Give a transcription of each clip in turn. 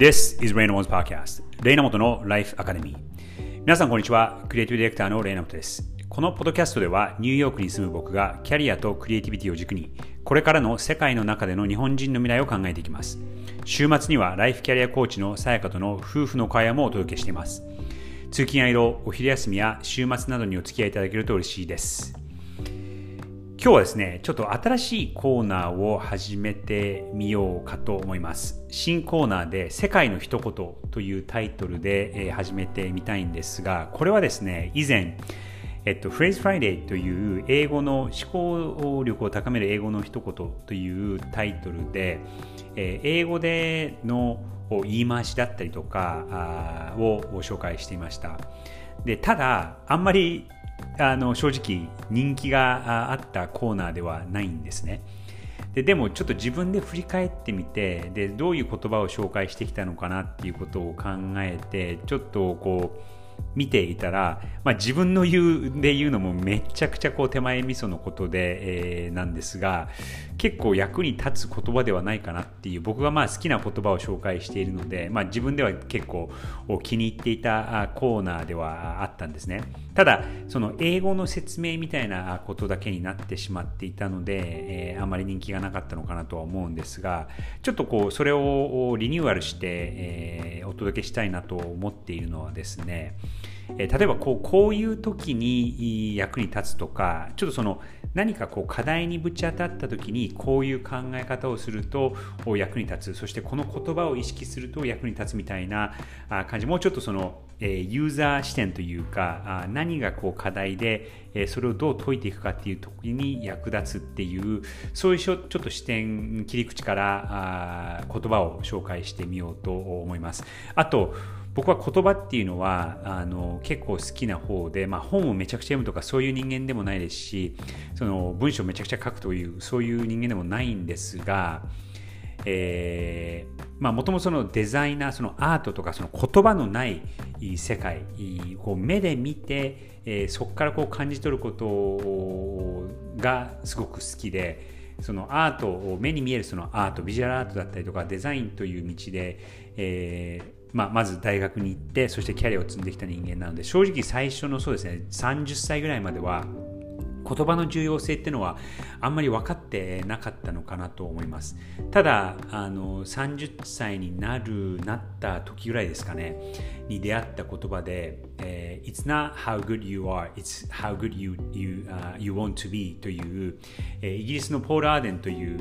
This is Raynamo's Podcast レイナモトの Life Academy. 皆さんこんにちは。クリエイティブディレクターのレイナモトです。このポッドキャストではニューヨークに住む僕がキャリアとクリエイティビティを軸にこれからの世界の中での日本人の未来を考えていきます。週末にはライフキャリアコーチのさやかとの夫婦の会話もお届けしています。通勤や移動、お昼休みや週末などにお付き合いいただけると嬉しいです。今日はですね、ちょっと新しいコーナーを始めてみようかと思います。新コーナーで世界の一言というタイトルで始めてみたいんですが、これはですね、以前、えっと、フレーズフライデーという英語の思考力を高める英語の一言というタイトルで、え、英語での言い回しだったりとかを紹介していました。でただ、あんまりあの正直人気があったコーナーではないんですね。ででもちょっと自分で振り返ってみてでどういう言葉を紹介してきたのかなっていうことを考えてちょっとこう見ていたら、まあ、自分の言うで言うのもめちゃくちゃこう手前味噌のことで、えー、なんですが結構役に立つ言葉ではないかなっていう僕がまあ好きな言葉を紹介しているので、まあ、自分では結構気に入っていたコーナーではあったんですね。ただその英語の説明みたいなことだけになってしまっていたので、えー、あまり人気がなかったのかなとは思うんですがちょっとこうそれをリニューアルして、えー、お届けしたいなと思っているのはですねえ例えばこうこういう時に役に立つとかちょっとその何かこう課題にぶち当たった時にこういう考え方をすると役に立つ。そしてこの言葉を意識すると役に立つみたいな感じ。もうちょっとそのユーザー視点というか何がこう課題でそれをどう解いていくかっていう時に役立つっていうそういうちょっと視点切り口から言葉を紹介してみようと思います。あと僕は言葉っていうのはあの結構好きな方で、まあ、本をめちゃくちゃ読むとかそういう人間でもないですしその文章をめちゃくちゃ書くというそういう人間でもないんですが、え、まあもともとそのデザイナーそのアートとかその言葉のない世界こう目で見て、えー、そこからこう感じ取ることがすごく好きで。そのアートを目に見えるそのアートビジュアルアートだったりとかデザインという道で、えーまあ、まず大学に行ってそしてキャリアを積んできた人間なので正直最初のそうですね30歳ぐらいまでは言葉の重要性っていうのはあんまり分かってなかったのかなと思います。ただあの30歳になるなった時ぐらいですかねに出会った言葉で、えー、It's not how good you are it's how good you, you,、uh, you want to be という、えー、イギリスのポール・アーデンという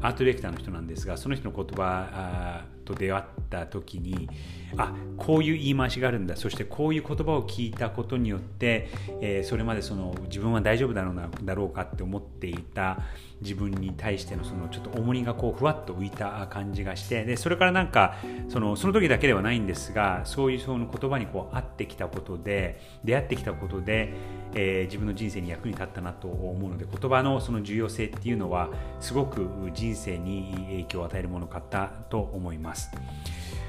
アートディレクターの人なんですがその人の言葉と出会った時にあこういう言い回しがあるんだ。そしてこういう言葉を聞いたことによって、えー、それまでその自分は大丈夫だろうなだろうかって思っていた自分に対してのそのちょっと重荷がこうふわっと浮いた感じがしてでそれからなんかそのその時だけではないんですがそういうその言葉にこう合ってきたことで出会ってきたことで、えー、自分の人生に役に立ったなと思うので言葉のその重要性っていうのはすごく人生に影響を与えるものかったと思います。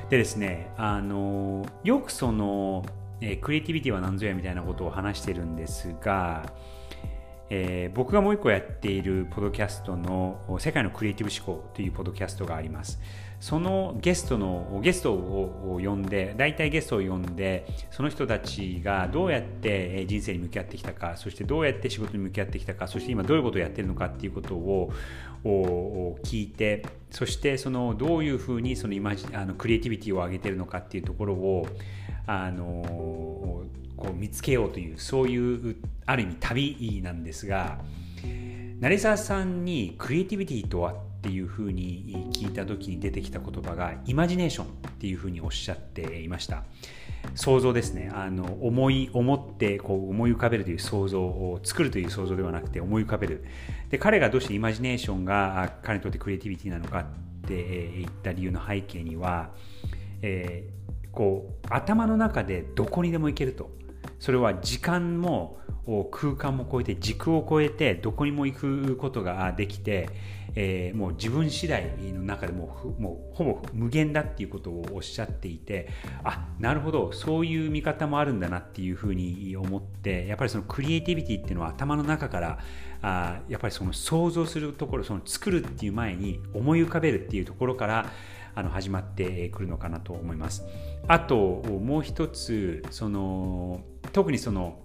でですねあのよくその、え、クリエイティビティは何ぞやみたいなことを話してるんですがえー、僕がもう一個やっているポドキャストの「世界のクリエイティブ思考」というポドキャストがあります。そのゲストのゲストを呼んで大体ゲストを呼んでその人たちがどうやって人生に向き合ってきたかそしてどうやって仕事に向き合ってきたかそして今どういうことをやってるのかっていうことを聞いてそしてそのどういうふうにそのイマジあのクリエイティビティを上げてるのかっていうところをあのこう見つけようというそういうある意味旅なんですが成沢さんにクリエイティビティとはっていうふうに聞いた時に出てきた言葉がイマジネーションっていうふうにおっしゃっていました。想像ですね。あの思い思ってこう思い浮かべるという想像を作るという想像ではなくて思い浮かべる。で彼がどうしてイマジネーションが彼にとってクリエイティビティなのかって言った理由の背景には、えー、こう頭の中でどこにでも行けると。それは時間も空間も超えて軸を超えてどこにも行くことができて、えー、もう自分次第の中でももうほぼ無限だっていうことをおっしゃっていてあなるほどそういう見方もあるんだなっていうふうに思ってやっぱりそのクリエイティビティっていうのは頭の中からあやっぱりその想像するところその作るっていう前に思い浮かべるっていうところからあの始まってくるのかなと思います。あともう一つその特にその、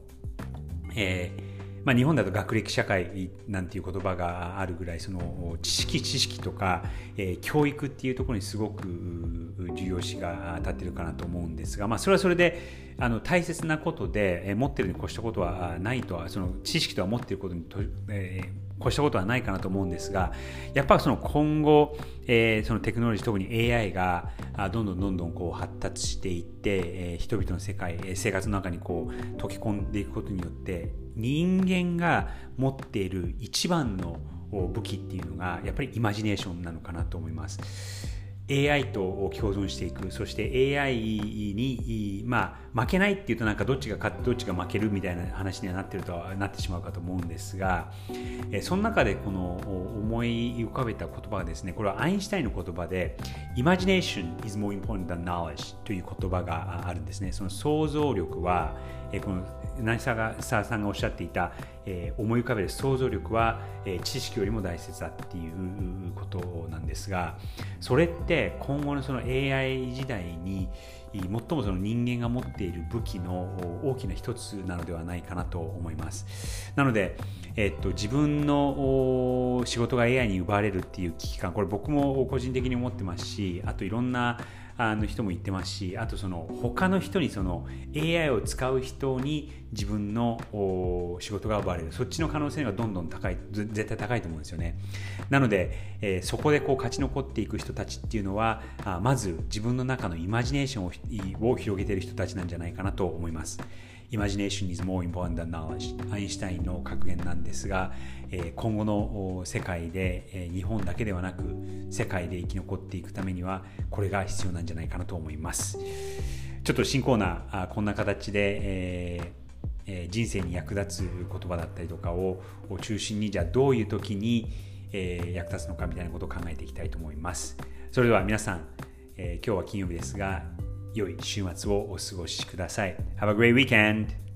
えーまあ、日本だと学歴社会なんていう言葉があるぐらいその知識知識とか、えー、教育っていうところにすごく重要視が立ってるかなと思うんですが、まあ、それはそれであの大切なことで、え、持ってるに越したことはないとはその知識とは持っていることにと、えー越したことはないかなと思うんですがやっぱその今後、えー、そのテクノロジー特に AI がどんどんどんどんこう発達していって、えー、人々の世界生活の中にこう溶け込んでいくことによって人間が持っている一番の武器っていうのがやっぱりイマジネーションなのかなと思います。AI と共存していく。そして AI に、まあ、負けないっていうとなんかどっちが勝ってどっちが負けるみたいな話にはなってるとはなってしまうかと思うんですが、その中でこの思い浮かべた言葉がですねこれはアインシュタインの言葉で Imagination is more important than knowledge という言葉があるんですね。その想像力はえこの成沢さんがおっしゃっていた、えー、思い浮かべる想像力は、えー、知識よりも大切だっていうことなんですがそれって今後のその AI 時代に最もその人間が持っている武器の大きな一つなのではないかなと思います。なので、えっと、自分の仕事が AI に奪われるっていう危機感これ僕も個人的に思ってますしあといろんなあの人も言ってますしあとその他の人にその AI を使う人に自分の仕事が奪われる。そっちの可能性がどんどん高い絶対高いと思うんですよね。なので、えー、そこでこう勝ち残っていく人たちっていうのはあまず自分の中のイマジネーションを広げている人たちなんじゃないかなと思います。Imagination is more important than knowledge. アインシュタインの格言なんですが、え今後の世界で、え日本だけではなく世界で生き残っていくためにはこれが必要なんじゃないかなと思います。ちょっと新コーナーこんな形で、え、人生に役立つ言葉だったりとかを中心にじゃあどういう時に、役立つのかみたいなことを考えていきたいと思います。それでは皆さん、え今日は金曜日ですが良い週末をお過ごしください。Have a great weekend!